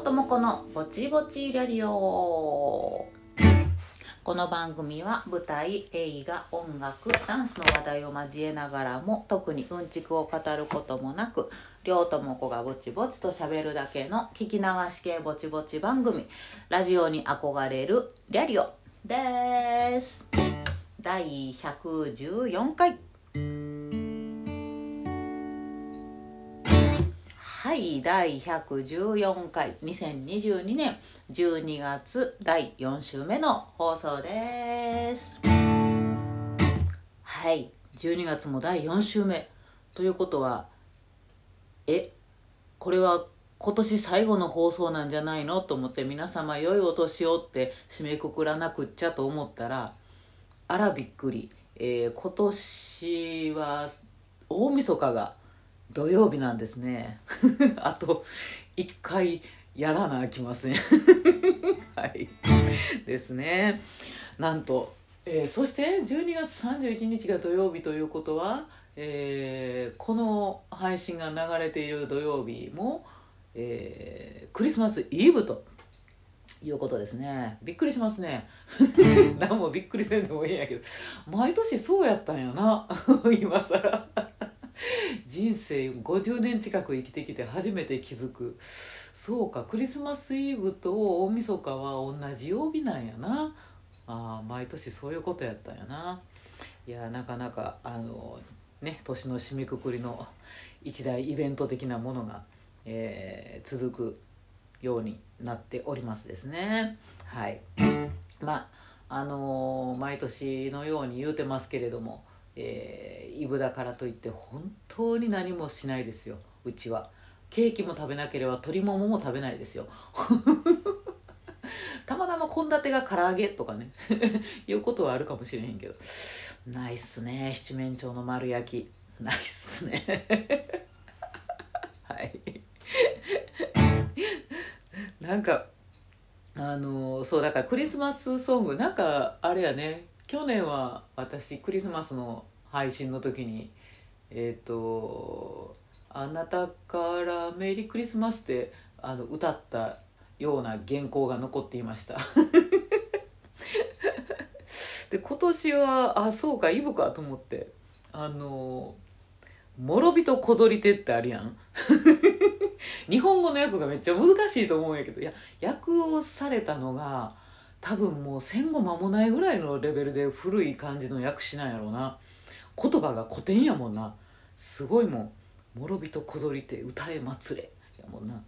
両友子のぼちぼちラリオ。この番組は舞台映画音楽ダンスの話題を交えながらも特にうんちくを語ることもなく両友子がぼちぼちと喋るだけの聞き流し系ぼちぼち番組。ラジオに憧れるリャリオ。です。第114回。はい第114回2022年12月第4週目の放送です。はい12月も第4週目ということはえこれは今年最後の放送なんじゃないの？と思って皆様良いお年をって締めくくらなくっちゃと思ったらあらびっくり、えー、今年は大晦日が土曜日なんですね。あと1回やらなあきません。はい。ですね。なんと、えー、そして12月31日が土曜日ということは、えー、この配信が流れている土曜日も、えー、クリスマスイブということですね。びっくりしますね。何もびっくりせんでもいいんやけど。毎年そうやったんやな。今更人生50年近く生きてきて初めて気づく。そうかクリスマスイブと大晦日は同じ曜日なんやな。あ毎年そういうことやったんやな。いやなかなかあのね年の締めくくりの一大イベント的なものが、えー、続くようになっておりますですね。はい。まああのー、毎年のように言うてますけれどもえー、イブだからといって本当に何もしないですよ。うちは。ケーキも食べなければ鶏ももも食べないですよ。たまたま献立が唐揚げとかね。いうことはあるかもしれへんけど。ないっすね。七面鳥の丸焼き。ないっすね。はい。なんかあのそうだからクリスマスソング。なんかあれやね。去年は私クリスマスの配信の時にえっ、ー、と「あなたからメリークリスマス」ってあの歌ったような原稿が残っていました。で今年はあそうかイブかと思ってあの「諸人こぞり手」ってあるやん。日本語の訳がめっちゃ難しいと思うんやけどいや訳をされたのが多分もう戦後間もないぐらいのレベルで古い感じの訳詞なんやろうな。言葉が古典やもんな。すごいもん「諸人こぞりて歌え祭れ」やもんな。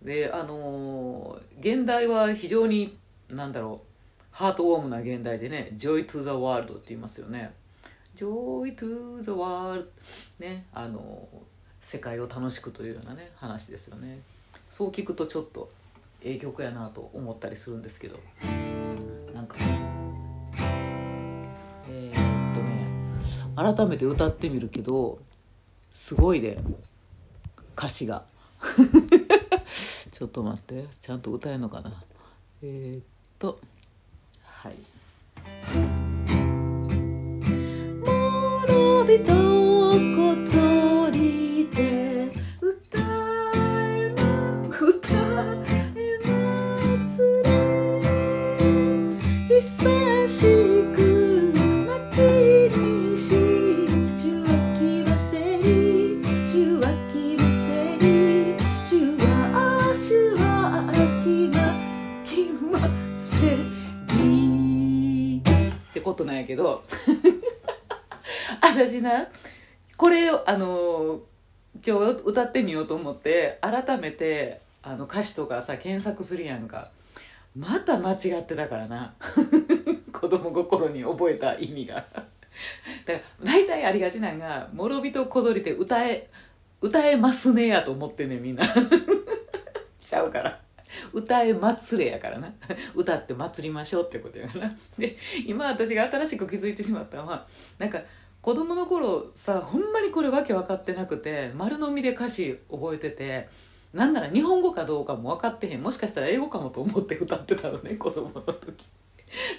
であのー、現代は非常になんだろうハートウォームな現代でね「Joy to the World」って言いますよね「Joy to the World」ねあのー、世界を楽しくというようなね話ですよね。そう聞くとちょっとええ曲やなと思ったりするんですけど。なんかえー、っとね改めて歌ってみるけどすごいね歌詞が。ちょっと待ってちゃんと歌えるのかな。えー、っとはい。人ことりど。私なこれあの今日歌ってみようと思って改めてあの歌詞とかさ検索するやんか。また間違ってたからな。子供心に覚えた意味が。だから大体ありがちなんが「諸人こぞりて歌え歌えますね」やと思ってねみんな。ちゃうから。歌え祭れやからな 歌って祭りましょうってことやから で今私が新しく気づいてしまったのはなんか子供の頃さほんまにこれわけ分かってなくて丸飲みで歌詞覚えててなんなら日本語かどうかも分かってへんもしかしたら英語かもと思って歌ってたのね子供の時。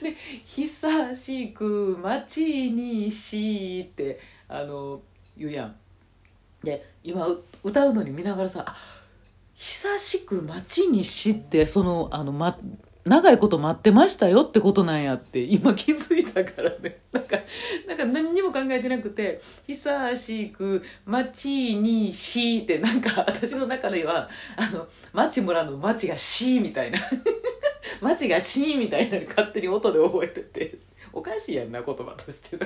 で「久しく待にしって」あの言うやん。で今歌うのに見ながらさ「あしく待ちにしってそのあの、ま、長いこと待ってましたよってことなんやって今気づいたからね。なんかなんか何にも考えてなくて「久しく待ちにし」ってなんか私の中ではあの町村の町が「し」みたいな。町が「し」みたいな勝手に音で覚えてて。おかしいやんな言葉として。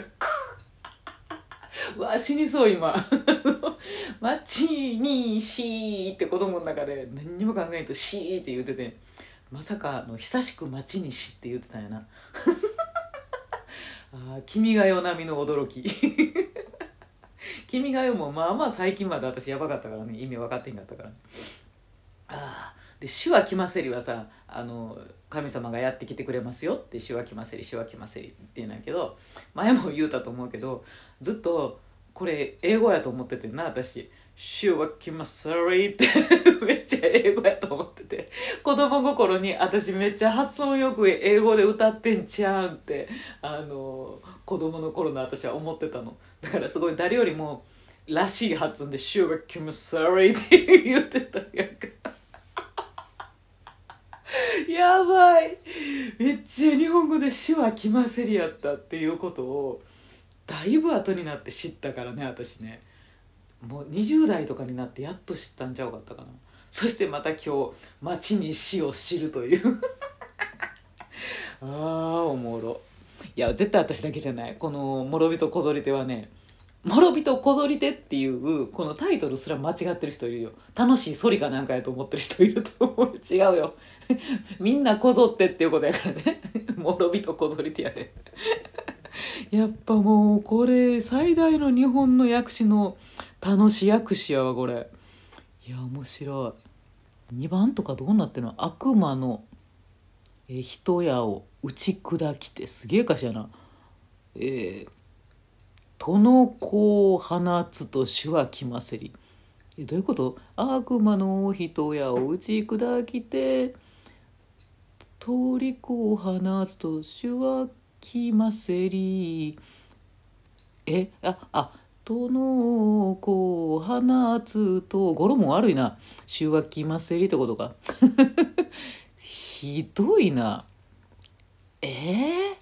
わ死にそう今「町にし」って子供の中で何にも考えんと「し」って言ってて。まさかの久しく町にしって言ってたんやな。あ君が代並みの驚き。君が代もまあまあ最近まで私やばかったからね。意味分かってへんかったから、ああで「手話来ませり」はさあの神様がやってきてくれますよって「手話来ませり手話来ませり」って言うんやけど前も言うたと思うけどずっとこれ英語やと思っててな私。シュワキマサリって。めっちゃ英語やと思ってて。子供心に私めっちゃ発音よく英語で歌ってんちゃうんって。あの子供の頃の私は思ってたの。だからすごい誰よりもらしい発音で「シュワキマサリ」って 言ってたやんか。やばい。めっちゃ日本語で「手話来ませり」やったっていうことをだいぶ後になって知ったからね私ね。もう20代とかになってやっと知ったんちゃうかったかな。そしてまた今日町に死を知るという。ああおもろ。いや絶対私だけじゃない。この「諸人こぞり手」はね「諸人こぞり手」っていうこのタイトルすら間違ってる人いるよ。楽しいソリかなんかやと思ってる人いると思う。違うよ。みんなこぞってっていうことやからね。諸人こぞり手やで、やっぱもうこれ最大の日本の訳詞の楽しい訳詞やわこれ。いや面白い。2番とかどうなってるの？悪魔のえ人やを打ち砕きてすげえ歌詞やな。えー「殿子を放つと主は来ませり」えどういうこと？悪魔の人やを打ち砕きて通り子を放つと主は来ませり。えああの子を放つと語呂も悪いな。週は来ませりってことか。ひどいな。えー、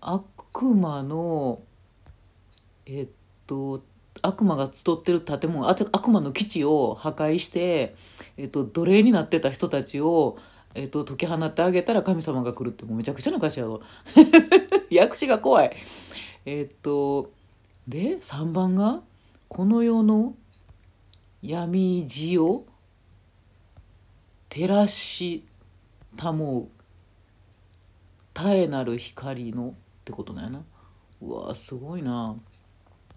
悪魔のえっと悪魔が集ってる建物悪魔の基地を破壊して、えっと、奴隷になってた人たちを、えっと、解き放ってあげたら神様が来るってもうめちゃくちゃな歌詞やろ 訳詞が怖い。えっとで3番が「この世の闇地を照らしたもう絶えなる光の」ってことだよな。うわすごいな。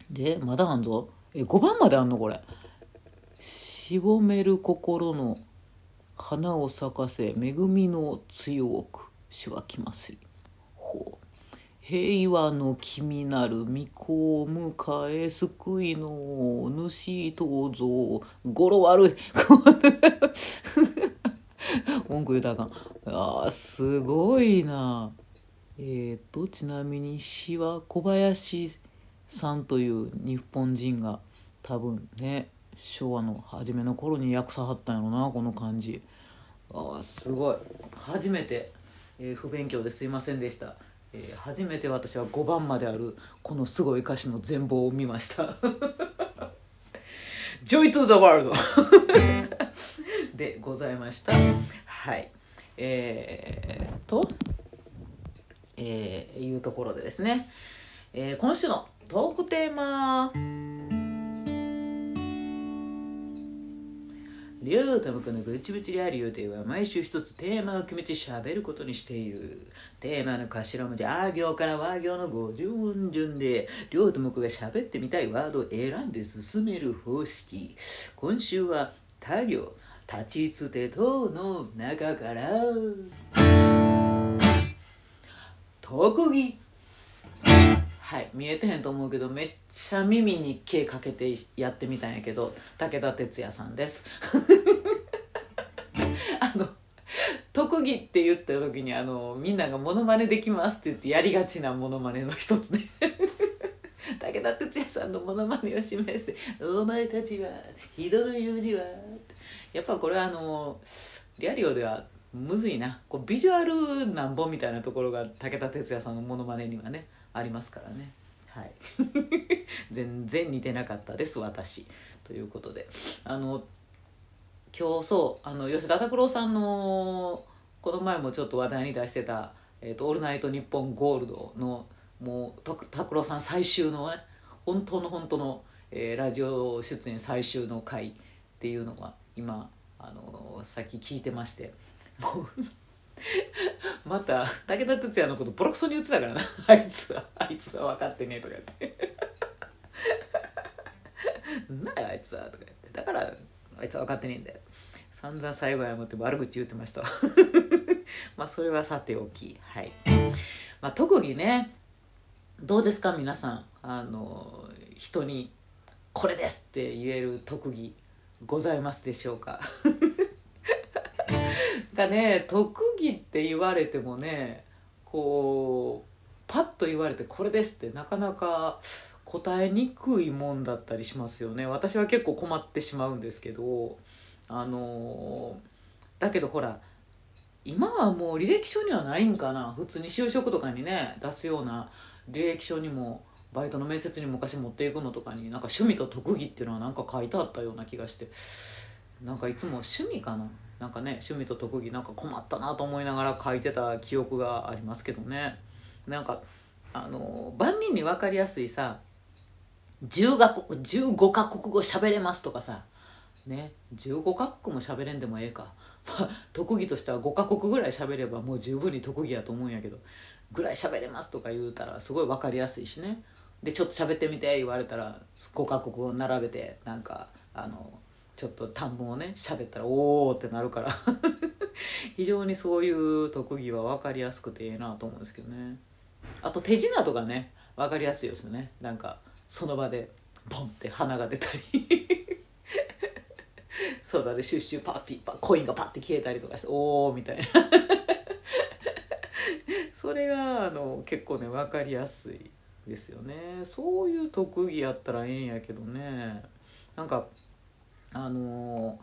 でまだあんぞ。え5番まであんのこれ「しぼめる心の花を咲かせ恵みの強くしはきます」ほう平和の君なる御子を迎え救いの主とぞ語呂悪い。文句言うたらあかん。あすごいな。えっ、とちなみに詩は小林さんという日本人が多分ね昭和の初めの頃に訳さはったんやろなこの漢字ああすごい。初めて、えー、不勉強ですいませんでした。えー、初めて私は5番まであるこのすごい歌詞の全貌を見ました「Joy to the World」でございました。はい。えー、とえー、いうところでですね、えー、今週のトークテーマ。りょうたむくのぶちぶちりあるよでは毎週一つテーマを決めて喋ることにしている。テーマの頭文字あ行から和行の五順順でりょうとむくが喋ってみたいワードを選んで進める方式。今週は他行、立ちつて等の中から特技はい見えてへんと思うけどめっちゃ耳に毛かけてやってみたんやけど武田鉄矢さんです。あの特技って言った時にあのみんなが「モノマネできます」って言ってやりがちなモノマネの一つね。武田鉄矢さんのモノマネを示して「お前たちは人の用事は」やっぱこれはあのリアリオではむずいな。こうビジュアルなんぼみたいなところが武田鉄矢さんのモノマネにはね。ありますからね。はい。全然似てなかったです私。ということで。あの今日そうあの吉田拓郎さんのこの前もちょっと話題に出してた「えーと、オールナイトニッポンゴールドの」もう拓郎さん最終のね本当の本当の、えー、ラジオ出演最終の回っていうのが今あのさっき聞いてまして。もう また武田鉄矢のことボロクソに言ってたからな。あいつはあいつは分かってねえとか言って「なんだよあいつは」とか言って。だからあいつは分かってねえんだよ。散々最後謝って悪口言ってましたまあそれはさておき。はい。まあ特技ね。どうですか皆さん。あの人に「これです!」って言える特技ございますでしょうか。がね特技って言われてもねこうパッと言われて「これです」ってなかなか答えにくいもんだったりしますよね。私は結構困ってしまうんですけどあのだけどほら今はもう履歴書にはないんかな。普通に就職とかにね出すような履歴書にもバイトの面接に昔持っていくのとかになんか趣味と特技っていうのはなんか書いてあったような気がしてなんかいつも趣味かな。なんかね趣味と特技なんか困ったなと思いながら書いてた記憶がありますけどね。なんかあの万人に分かりやすいさ10が15カ国語喋れますとかさね15カ国も喋れんでもええか、特技としては5カ国ぐらい喋ればもう十分に特技やと思うんやけどぐらい喋れますとか言うたらすごい分かりやすいしね。でちょっと喋ってみて言われたら5カ国を並べてなんかあのちょっと短文をね喋ったらおおってなるから。非常にそういう特技は分かりやすくていいなと思うんですけどね。あと手品とかね分かりやすいですよね。なんかその場でボンって花が出たり。その場でシュッシュパッピーパコインがパッて消えたりとかしておおみたいな。それがあの結構ね分かりやすいですよね。そういう特技やったらええんやけどね。なんかあの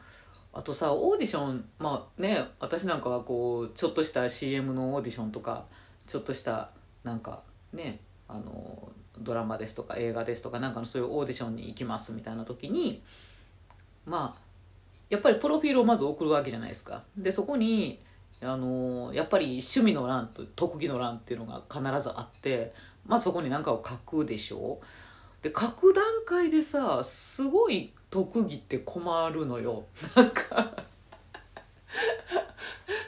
あとさオーディションまあね私なんかはこうちょっとした CM のオーディションとかちょっとしたなんかねあのドラマですとか映画ですとかなんかのそういうオーディションに行きますみたいな時にまあやっぱりプロフィールをまず送るわけじゃないですか。でそこにあのやっぱり趣味の欄と特技の欄っていうのが必ずあってまずそこに何かを書くでしょうで書く段階でさすごい特技って困るのよ。なんか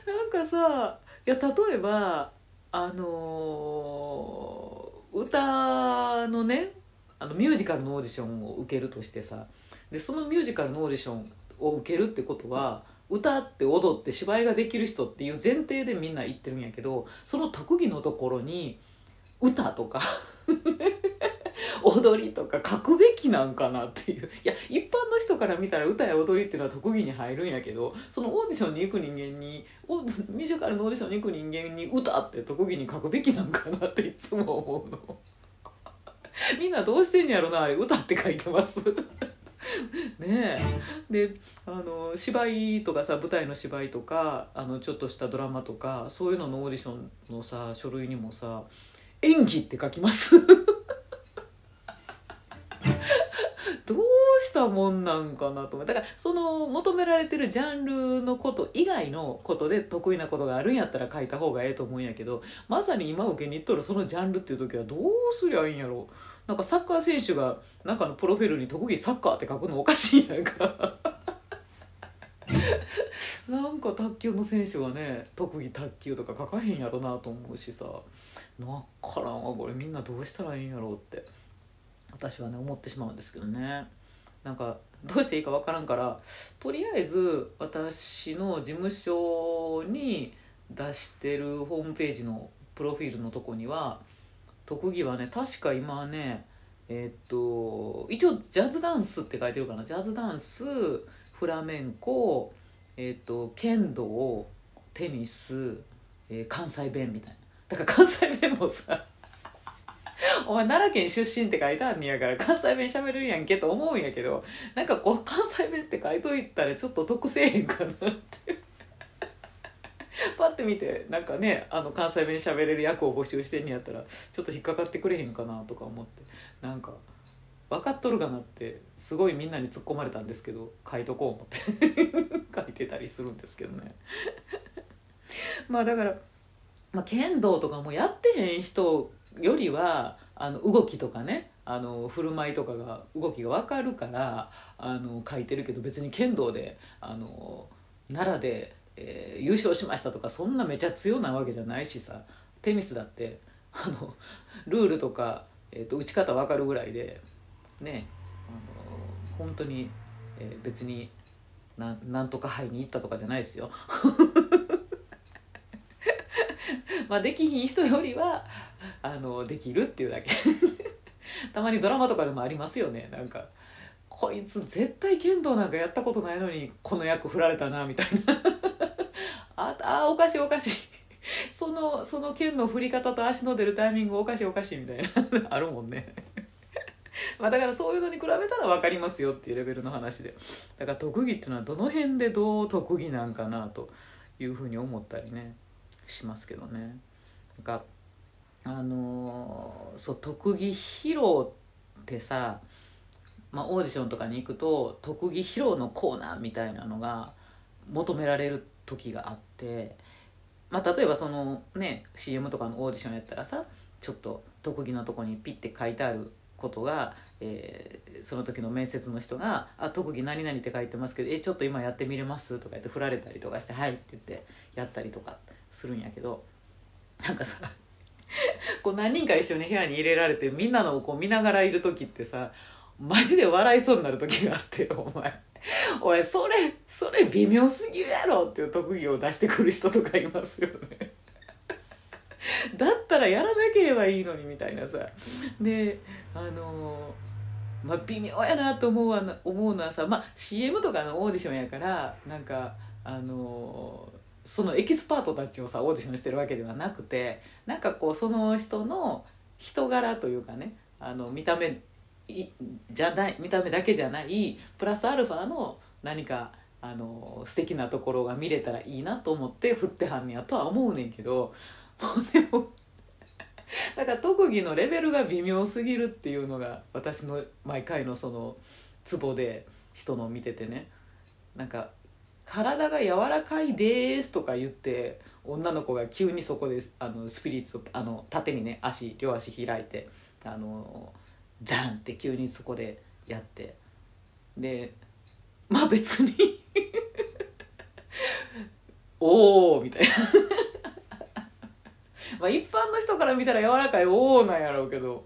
なんかさいや例えばあのー、歌のねあのミュージカルのオーディションを受けるとしてさでそのミュージカルのオーディションを受けるってことは歌って踊って芝居ができる人っていう前提でみんな言ってるんやけどその特技のところに歌とか 踊りとか書くべきなんかなっていう。いや一般の人から見たら歌や踊りっていうのは特技に入るんやけどそのオーディションに行く人間にミュージカルのオーディションに行く人間に歌って特技に書くべきなんかなっていつも思うの。みんなどうしてんやろなあれ歌って書いてます。ねえ。であの芝居とかさ舞台の芝居とかあのちょっとしたドラマとかそういうののオーディションのさ書類にもさ演技って書きます。どうしたもんなんかなと思うだからその求められてるジャンルのこと以外のことで得意なことがあるんやったら書いた方がええと思うんやけどまさに今受けに行っとるそのジャンルっていう時はどうすりゃいいんやろ。なんかサッカー選手がなんかのプロフィールに特技サッカーって書くのおかしいやんか。なんか卓球の選手がね特技卓球とか書かへんやろなと思うしさ。分からんわこれ。みんなどうしたらいいんやろうって。私はね思ってしまうんですけどね。なんかどうしていいか分からんからとりあえず私の事務所に出してるホームページのプロフィールのとこには特技はね確か今はねえ、っと一応ジャズダンスって書いてるかな。ジャズダンスフラメンコ、え、っと剣道テニス、えー、関西弁みたいな。だから関西弁もさ お前奈良県出身って書いてあんねやから関西弁喋れるやんけと思うんやけどなんかこう関西弁って書いといたらちょっと得せえへんかなって。パッて見てなんかねあの関西弁喋れる役を募集してんやったらちょっと引っかかってくれへんかなとか思って。なんか分かっとるかなってすごいみんなに突っ込まれたんですけど書いとこう思って 書いてたりするんですけどね。まあだから、まあ、剣道とかもやってへん人よりはあの動きとかねあの振る舞いとかが動きが分かるからあの書いてるけど別に剣道であの奈良で、えー、優勝しましたとかそんなめちゃ強なわけじゃないしさテニスだってあのルールとか、えーと、打ち方分かるぐらいでねあの本当に、えー、別にななんとか杯に行ったとかじゃないですよ。まあできひん人よりは あのできるっていうだけ。たまにドラマとかでもありますよね。なんかこいつ絶対剣道なんかやったことないのにこの役振られたなみたいな。ああおかしいおかしい。そのその剣の振り方と足の出るタイミングおかしいおかしいみたいな。あるもんね。まあだからそういうのに比べたら分かりますよっていうレベルの話で。だから特技っていうのはどの辺でどう特技なんかなというふうに思ったりねしますけどね。なんかあのそう特技披露ってさ、まあ、オーディションとかに行くと特技披露のコーナーみたいなのが求められる時があって、まあ、例えばそのね CM とかのオーディションやったらさちょっと特技のとこにピッて書いてあることが、えー、その時の面接の人が「あ特技何々って書いてますけどえちょっと今やってみれます?」とか言って振られたりとかして「はい」って言ってやったりとかするんやけどなんかさ こう何人か一緒に部屋に入れられてみんなのをこう見ながらいる時ってさマジで笑いそうになる時があって お前。おいそれそれ微妙すぎるやろっていう特技を出してくる人とかいますよね。だったらやらなければいいのにみたいなさ。であのまあ微妙やなと思う思うのはさまあ CM とかのオーディションやからなんかあのそのエキスパートたちをさオーディションしてるわけではなくてなんかこうその人の人柄というかねあの見た目じゃない見た目だけじゃないプラスアルファの何かあの素敵なところが見れたらいいなと思って振ってはんねやとは思うねんけどもうでも だから特技のレベルが微妙すぎるっていうのが私の毎回のそのツボで人のを見ててねなんか体が柔らかいです」とか言って女の子が急にそこであのスピリッツをあの縦にね足両足開いてあのザンって急にそこでやって。でまあ別に おおみたいな。まあ一般の人から見たら柔らかいおおなんやろうけど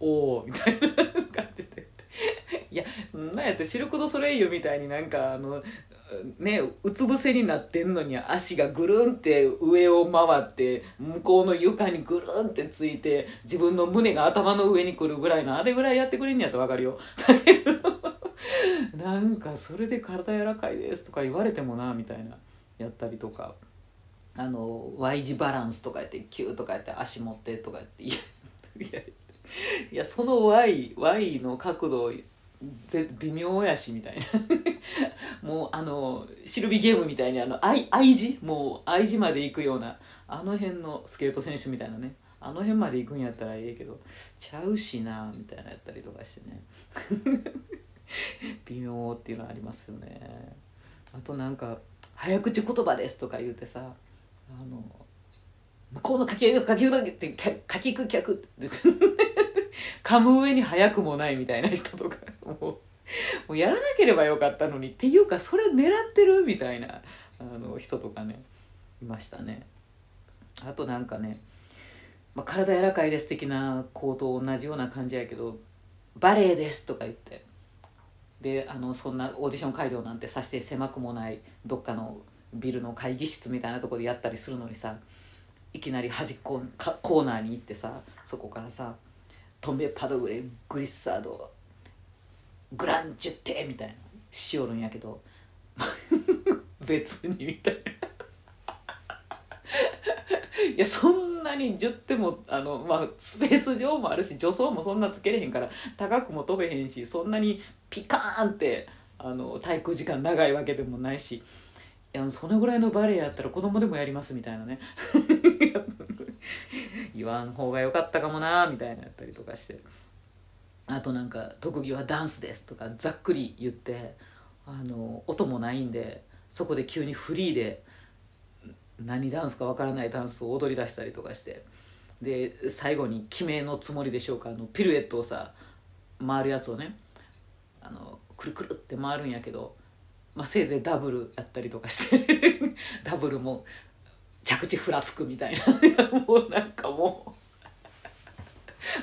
おおみたいな感じで。いやなんやってシルク・ド・ソレイユみたいになんかあのねうつ伏せになってんのに足がぐるんって上を回って向こうの床にぐるんってついて自分の胸が頭の上にくるぐらいのあれぐらいやってくれんやったら分かるよ。なんかそれで体柔らかいですとか言われてもなみたいなやったりとか。あの Y 字バランスとかやってキューとかやって足持ってとかやっていやいやいやその Y, y の角度ぜ微妙やしみたいな。もうあのシルビーゲームみたいにあの愛愛字もう愛字まで行くようなあの辺のスケート選手みたいなね。あの辺まで行くんやったらええけどちゃうしなみたいなやったりとかしてね。微妙っていうのはありますよね。あとなんか「早口言葉です」とか言うてさあの向こうの書き上げ書き書きって書きく客って。噛む上に早くもないみたいな人とかもうもうやらなければよかったのにっていうかそれ狙ってるみたいなあの人とかねいましたね。あとなんかね、まあ、体柔らかいです的な行動同じような感じやけど「バレエです」とか言ってであのそんなオーディション会場なんてさして狭くもないどっかのビルの会議室みたいなとこでやったりするのにさいきなり端っこコーナーに行ってさそこからさトンベパドグレグリッサードグランジュテみたいなしおるんやけど 別にみたいな。いやそんなに10点もあの、まあ、スペース上もあるし助走もそんなつけれへんから高くも飛べへんしそんなにピカーンってあの滞空時間長いわけでもないしいやそのぐらいのバレエやったら子供でもやりますみたいなね。言わん方が良かったかもなみたいなやったりとかして。あとなんか「特技はダンスです」とかざっくり言ってあの音もないんでそこで急にフリーで何ダンスかわからないダンスを踊り出したりとかしてで最後に決めのつもりでしょうかあのピルエットをさ回るやつをねあのくるくるって回るんやけど、まあ、せいぜいダブルやったりとかして。ダブルも着地ふらつくみたいな。もうなんかもう。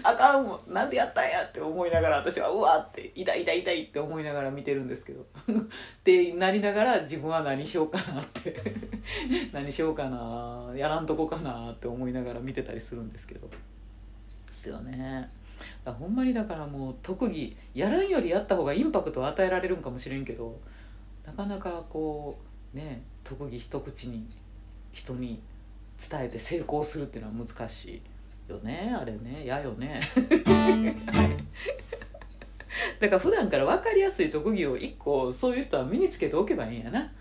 あかんもなんでやったんやって思いながら私はうわって痛い痛い痛いって思いながら見てるんですけど。ってなりながら自分は何しようかなって。何しようかなやらんとこかなって思いながら見てたりするんですけど。ですよね。だほんまにだからもう特技やらんよりやった方がインパクトを与えられるんかもしれんけどなかなかこうね特技一口に人に伝えて成功するっていうのは難しい。よねあれね。嫌よね。だから普段から分かりやすい特技を1個そういう人は身につけておけばいいんやな。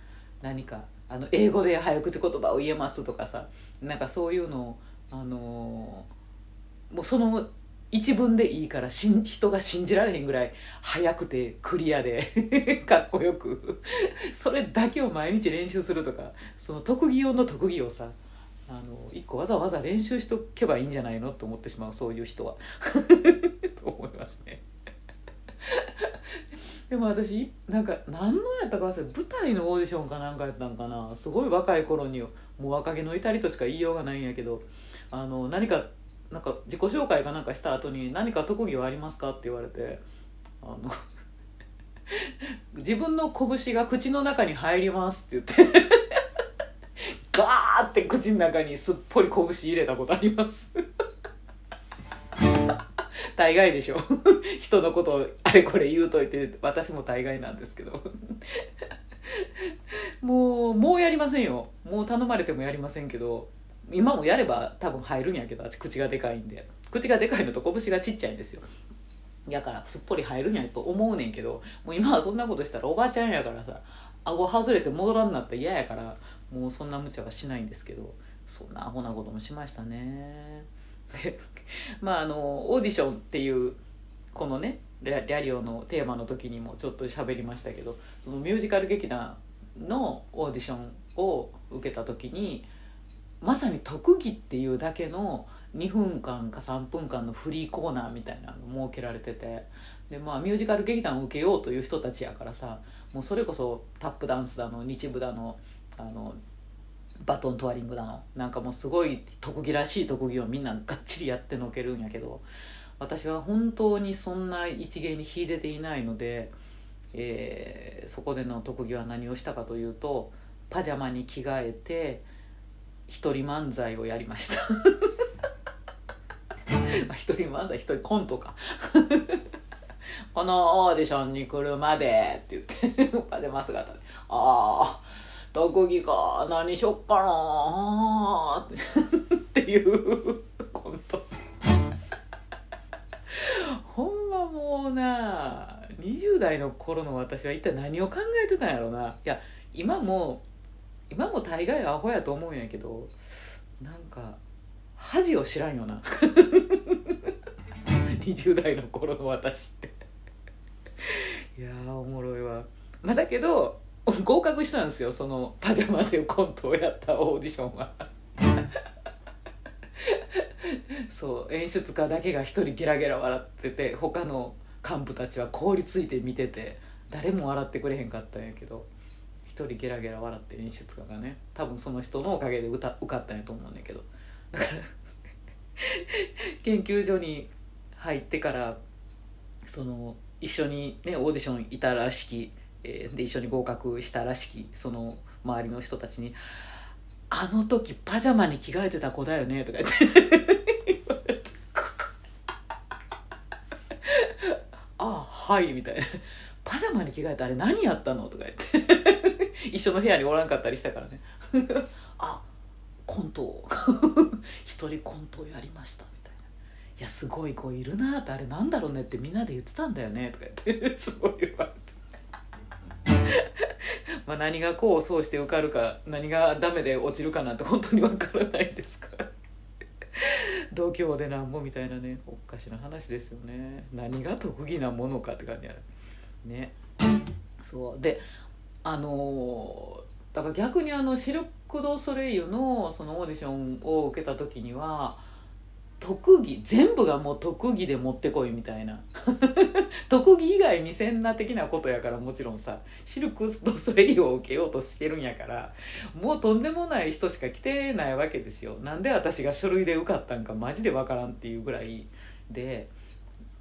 何かあの英語で早口言葉を言えますとかさ。なんかそういうのをあのー、もうその一文でいいからしん人が信じられへんぐらい早くてクリアで かっこよく。それだけを毎日練習するとかその特技用の特技をさあの一個わざわざ練習しとけばいいんじゃないのと思ってしまうそういう人は。と思いますね。でも私なんか何のやったか忘れ舞台のオーディションかなんかやったんかな。すごい若い頃にもう若気の至りとしか言いようがないんやけどあの何かなんか自己紹介かなんかした後に「何か特技はありますか?」って言われてあの 自分の拳が口の中に入りますって言って ガーって口の中にすっぽり拳入れたことあります。大概でしょ。人のことをあれこれ言うといて私も大概なんですけど。もうもうやりませんよ。もう頼まれてもやりませんけど。今もやれば多分入るんやけど口がでかいんで。口がでかいのと拳がちっちゃいんですよ。やからすっぽり入るんやと思うねんけどもう今はそんなことしたらおばちゃんやからさ顎外れて戻らんなった嫌やからもうそんな無茶はしないんですけどそんなアホなこともしましたね。でまああのオーディションっていうこのねリャリオのテーマの時にもちょっと喋りましたけどそのミュージカル劇団のオーディションを受けた時にまさに特技っていうだけの2分間か3分間のフリーコーナーみたいなの設けられてて。でまあミュージカル劇団を受けようという人たちやからさもうそれこそタップダンスだの日舞だのあのバトントワリングだのなんかもうすごい特技らしい特技をみんながっちりやってのけるんやけど私は本当にそんな一芸に秀でていないので、えー、そこでの特技は何をしたかというとパジャマに着替えて一人漫才をやりました。一人漫才？一人コントか。このオーディションに来るまでって言ってパジャマ姿で「ああ特技か。何しよっかな っていうコント。ほんまもうな20代の頃の私は一体何を考えてたんやろうな。いや今も今も大概アホやと思うんやけどなんか恥を知らんよな。20代の頃の私って。いやおもろいわ。まあだけど合格したんですよそのパジャマでコントをやったオーディションは。そう演出家だけが一人ゲラゲラ笑ってて他の幹部たちは凍りついて見てて誰も笑ってくれへんかったんやけど。一人ゲラゲラ笑って演出家がね多分その人のおかげで歌受かったんやと思うんだけど。だから研究所に入ってからその一緒にねオーディションいたらしきえー、で一緒に合格したらしきその周りの人たちに「あの時パジャマに着替えてた子だよね」とか言って。ああはい」みたいな「パジャマに着替えてあれ何やったの?」とか言って。一緒の部屋におらんかったりしたからね。あコント 一人コントをやりました」みたいな「いやすごい子いるな」ってあれなんだろうねってみんなで言ってたんだよねとか言って。すごい言われて。まあ何が功を奏して受かるか何がダメで落ちるかなんて本当にわからないですから。度胸でなんぼみたいなねおかしな話ですよね。何が特技なものかって感じやね。そう。であのだから逆にあのシルク・ドゥ・ソレイユのそのオーディションを受けた時には特技全部がもう特技で持ってこいみたいな。特技以外見せな的なことやからもちろんさシルク・ドゥ・ソレイユを受けようとしてるんやからもうとんでもない人しか来てないわけですよ。なんで私が書類で受かったんかマジでわからんっていうぐらいで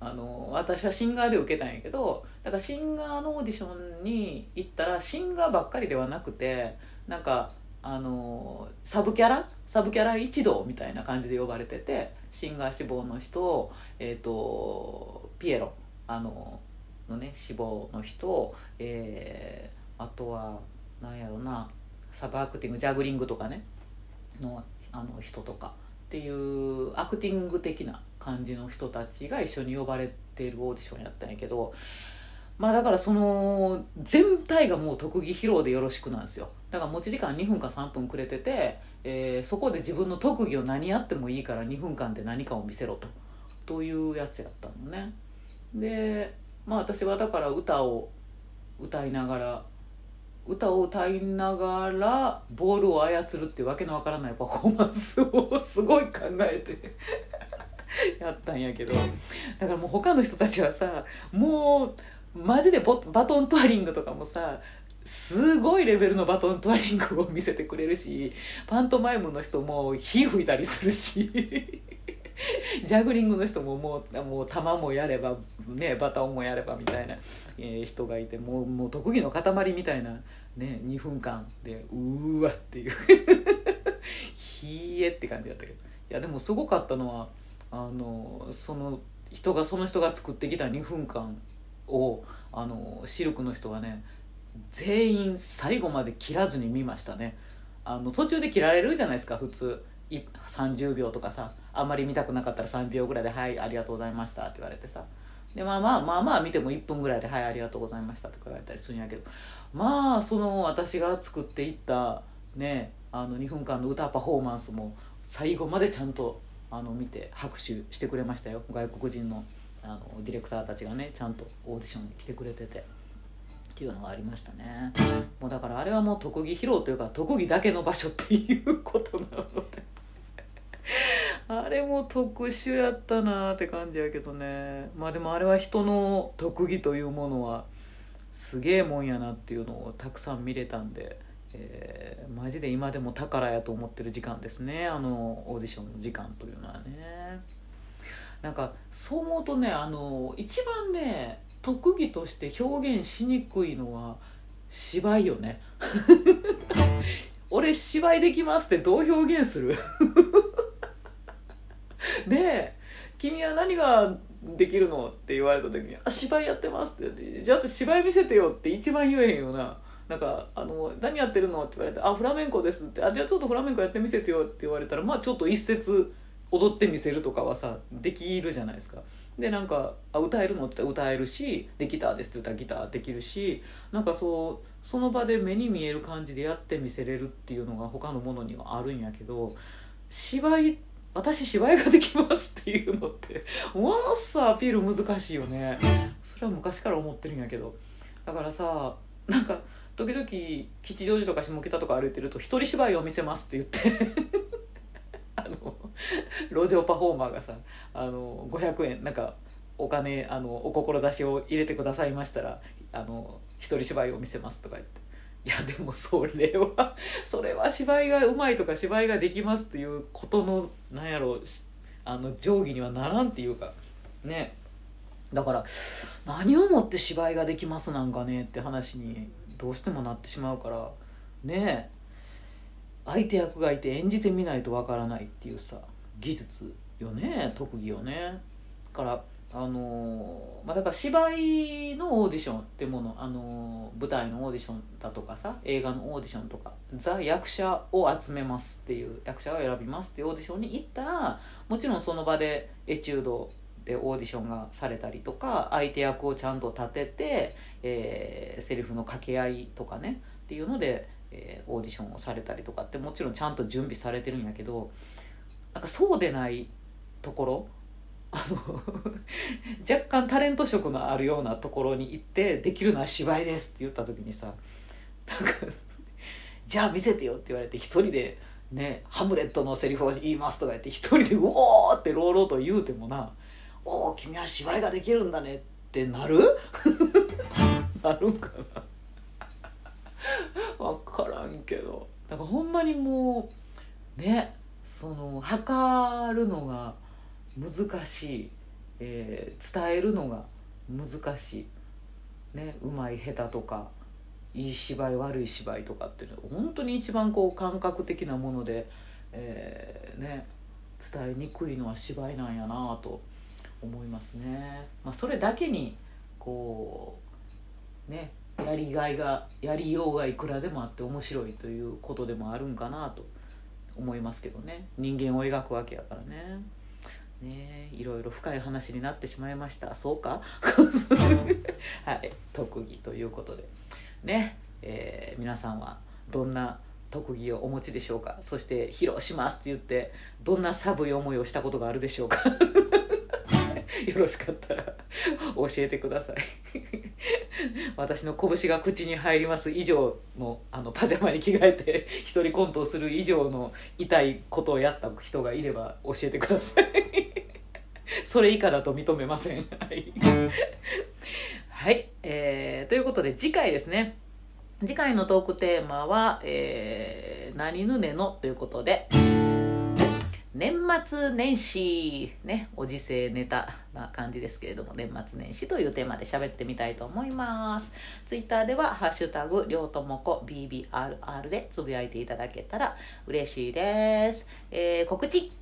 あの私はシンガーで受けたんやけどだからシンガーのオーディションに行ったらシンガーばっかりではなくてなんかあのサブキャラ？サブキャラ一同みたいな感じで呼ばれててシンガー志望の人、えーと、ピエロ。あののね志望の人、えー、あとは何やろなサブアクティングジャグリングとかねのあの人とかっていうアクティング的な感じの人たちが一緒に呼ばれているオーディションやったんやけどまあだからその全体がもう特技披露でよろしくなんですよ。だから持ち時間2分か3分くれてて、えー、そこで自分の特技を何やってもいいから2分間で何かを見せろと。というやつやったのね。でまあ私はだから歌を歌いながら歌を歌いながらボールを操るっていうわけのわからないパフォーマンスをすごい考えて。やったんやけど。だからもう他の人たちはさもうマジでバトントワリングとかもさすごいレベルのバトントワリングを見せてくれるしパントマイムの人も火吹いたりするし ジャグリングの人ももうもう球もやれば、ね、バトンもやればみたいな、えー、人がいてもうもう特技の塊みたいな、ね、2分間でうわっていう。ひえって感じだったけど。いやでもすごかったのはあのその人がその人が作ってきた2分間をあのシルクの人はね全員最後まで切らずに見ましたね。あの途中で切られるじゃないですか普通。30秒とかさあんまり見たくなかったら3秒ぐらいで「はいありがとうございました」って言われてさ。でまあまあまあまあ見ても1分ぐらいで「はいありがとうございました」とか言われたりするんやけど。まあその私が作っていったねあの2分間の歌パフォーマンスも最後までちゃんとあの見て拍手してくれましたよ。外国人のあのディレクターたちがねちゃんとオーディションに来てくれてて。っていうのがありましたね。もうだからあれはもう特技披露というか特技だけの場所っていうことなので。あれも特殊やったなって感じやけどね。まあでもあれは人の特技というものはすげえもんやなっていうのをたくさん見れたんで。えー、マジで今でも宝やと思ってる時間ですね。あのオーディションの時間というのはね。なんかそう思うとねあの一番ね特技として表現しにくいのは芝居よね。俺芝居できますってどう表現する？で君は何ができるの？って言われた時に「あ芝居やってます」って「じゃあ芝居見せてよ」って一番言えへんよな。なんかあの「何やってるの?」って言われて「あフラメンコです」って「あじゃあちょっとフラメンコやってみせてよ」って言われたらまあちょっと一節踊ってみせるとかはさできるじゃないですか。でなんか「あ歌えるの?」って歌えるし「でギターです」って言ったらギターできるしなんかそうその場で目に見える感じでやってみせれるっていうのが他のものにはあるんやけど芝居私芝居ができますっていうのってものすアピール難しいよねそれは昔から思ってるんやけどだからさなんか時々吉祥寺とか下北とか歩いてると「一人芝居を見せます」って言って あの路上パフォーマーがさあの500円なんかお金あのお志を入れてくださいましたらあの一人芝居を見せますとか言って。いやでもそれはそれは芝居がうまいとか芝居ができますっていうことのなんやろうあの定規にはならんっていうかね。だから何をもって芝居ができますなんかねって話にどうしてもなってしまうからね相手役がいて演じてみないとわからないっていうさ技術よね特技よね。だからあのまあ、だから芝居のオーディションってもの、あの舞台のオーディションだとかさ映画のオーディションとかザ役者を集めますっていう役者を選びますっていうオーディションに行ったらもちろんその場でエチュードでオーディションがされたりとか相手役をちゃんと立てて、えー、セリフの掛け合いとかねっていうので、えー、オーディションをされたりとかってもちろんちゃんと準備されてるんやけどなんかそうでないところあの 若干タレント色のあるようなところに行ってできるのは芝居ですって言った時にさなんか「じゃあ見せてよ」って言われて一人でね「ハムレットのセリフを言います」とか言って一人で「うおー!」って朗々と言うてもな「おお君は芝居ができるんだね」ってなる？なるかな？分からんけど。だからほんまにもうねその測るのが難しい、えー、伝えるのが難しい、ね、うまい下手とかいい芝居悪い芝居とかっていうのは本当に一番こう感覚的なもので、えー、ね、伝えにくいのは芝居なんやなと思いますね。まあ、それだけにこうねやりがいがやりようがいくらでもあって面白いということでもあるんかなと思いますけどね。人間を描くわけやからね。ねいろいろ深い話になってしまいました。そうか？はい特技ということで。ね、えー、皆さんはどんな特技をお持ちでしょうか？そして披露しますって言ってどんな寒い思いをしたことがあるでしょうか？よろしかったら教えてください。私の拳が口に入ります以上のあのパジャマに着替えて一人コントをする以上の痛いことをやった人がいれば教えてください。それ以下だと認めません。はい。はい、えー、ということで次回ですね。次回のトークテーマは「えー、何ぬねの」ということで。年末年始ねおじせネタな感じですけれども年末年始というテーマで喋ってみたいと思います。ツイッターでは「ハッシュタグりょうともこ BBRR」でつぶやいていただけたら嬉しいです、えー、告知。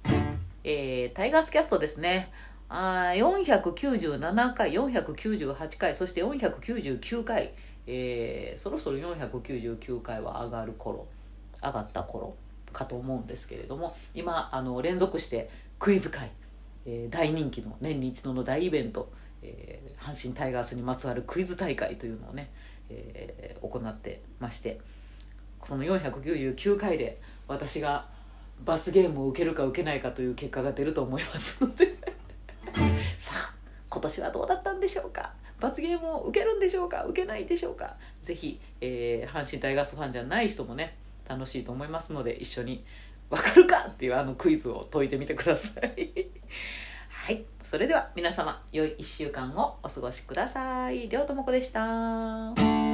えー、タイガースキャストですね。あ497回498回そして499回、えー、そろそろ499回は上がる頃上がった頃。かと思うんですけれども今あの連続してクイズ会、えー、大人気の年に一度の大イベント、えー、阪神タイガースにまつわるクイズ大会というのをね、えー、行ってましてその499回で私が罰ゲームを受けるか受けないかという結果が出ると思いますので さあ今年はどうだったんでしょうか？罰ゲームを受けるんでしょうか？受けないでしょうか？ぜひ、えー、阪神タイガースファンじゃない人もね楽しいと思いますので一緒に「わかるか?」っていうあのクイズを解いてみてください。はい。それでは皆様良い1週間をお過ごしください。りょうともこでした。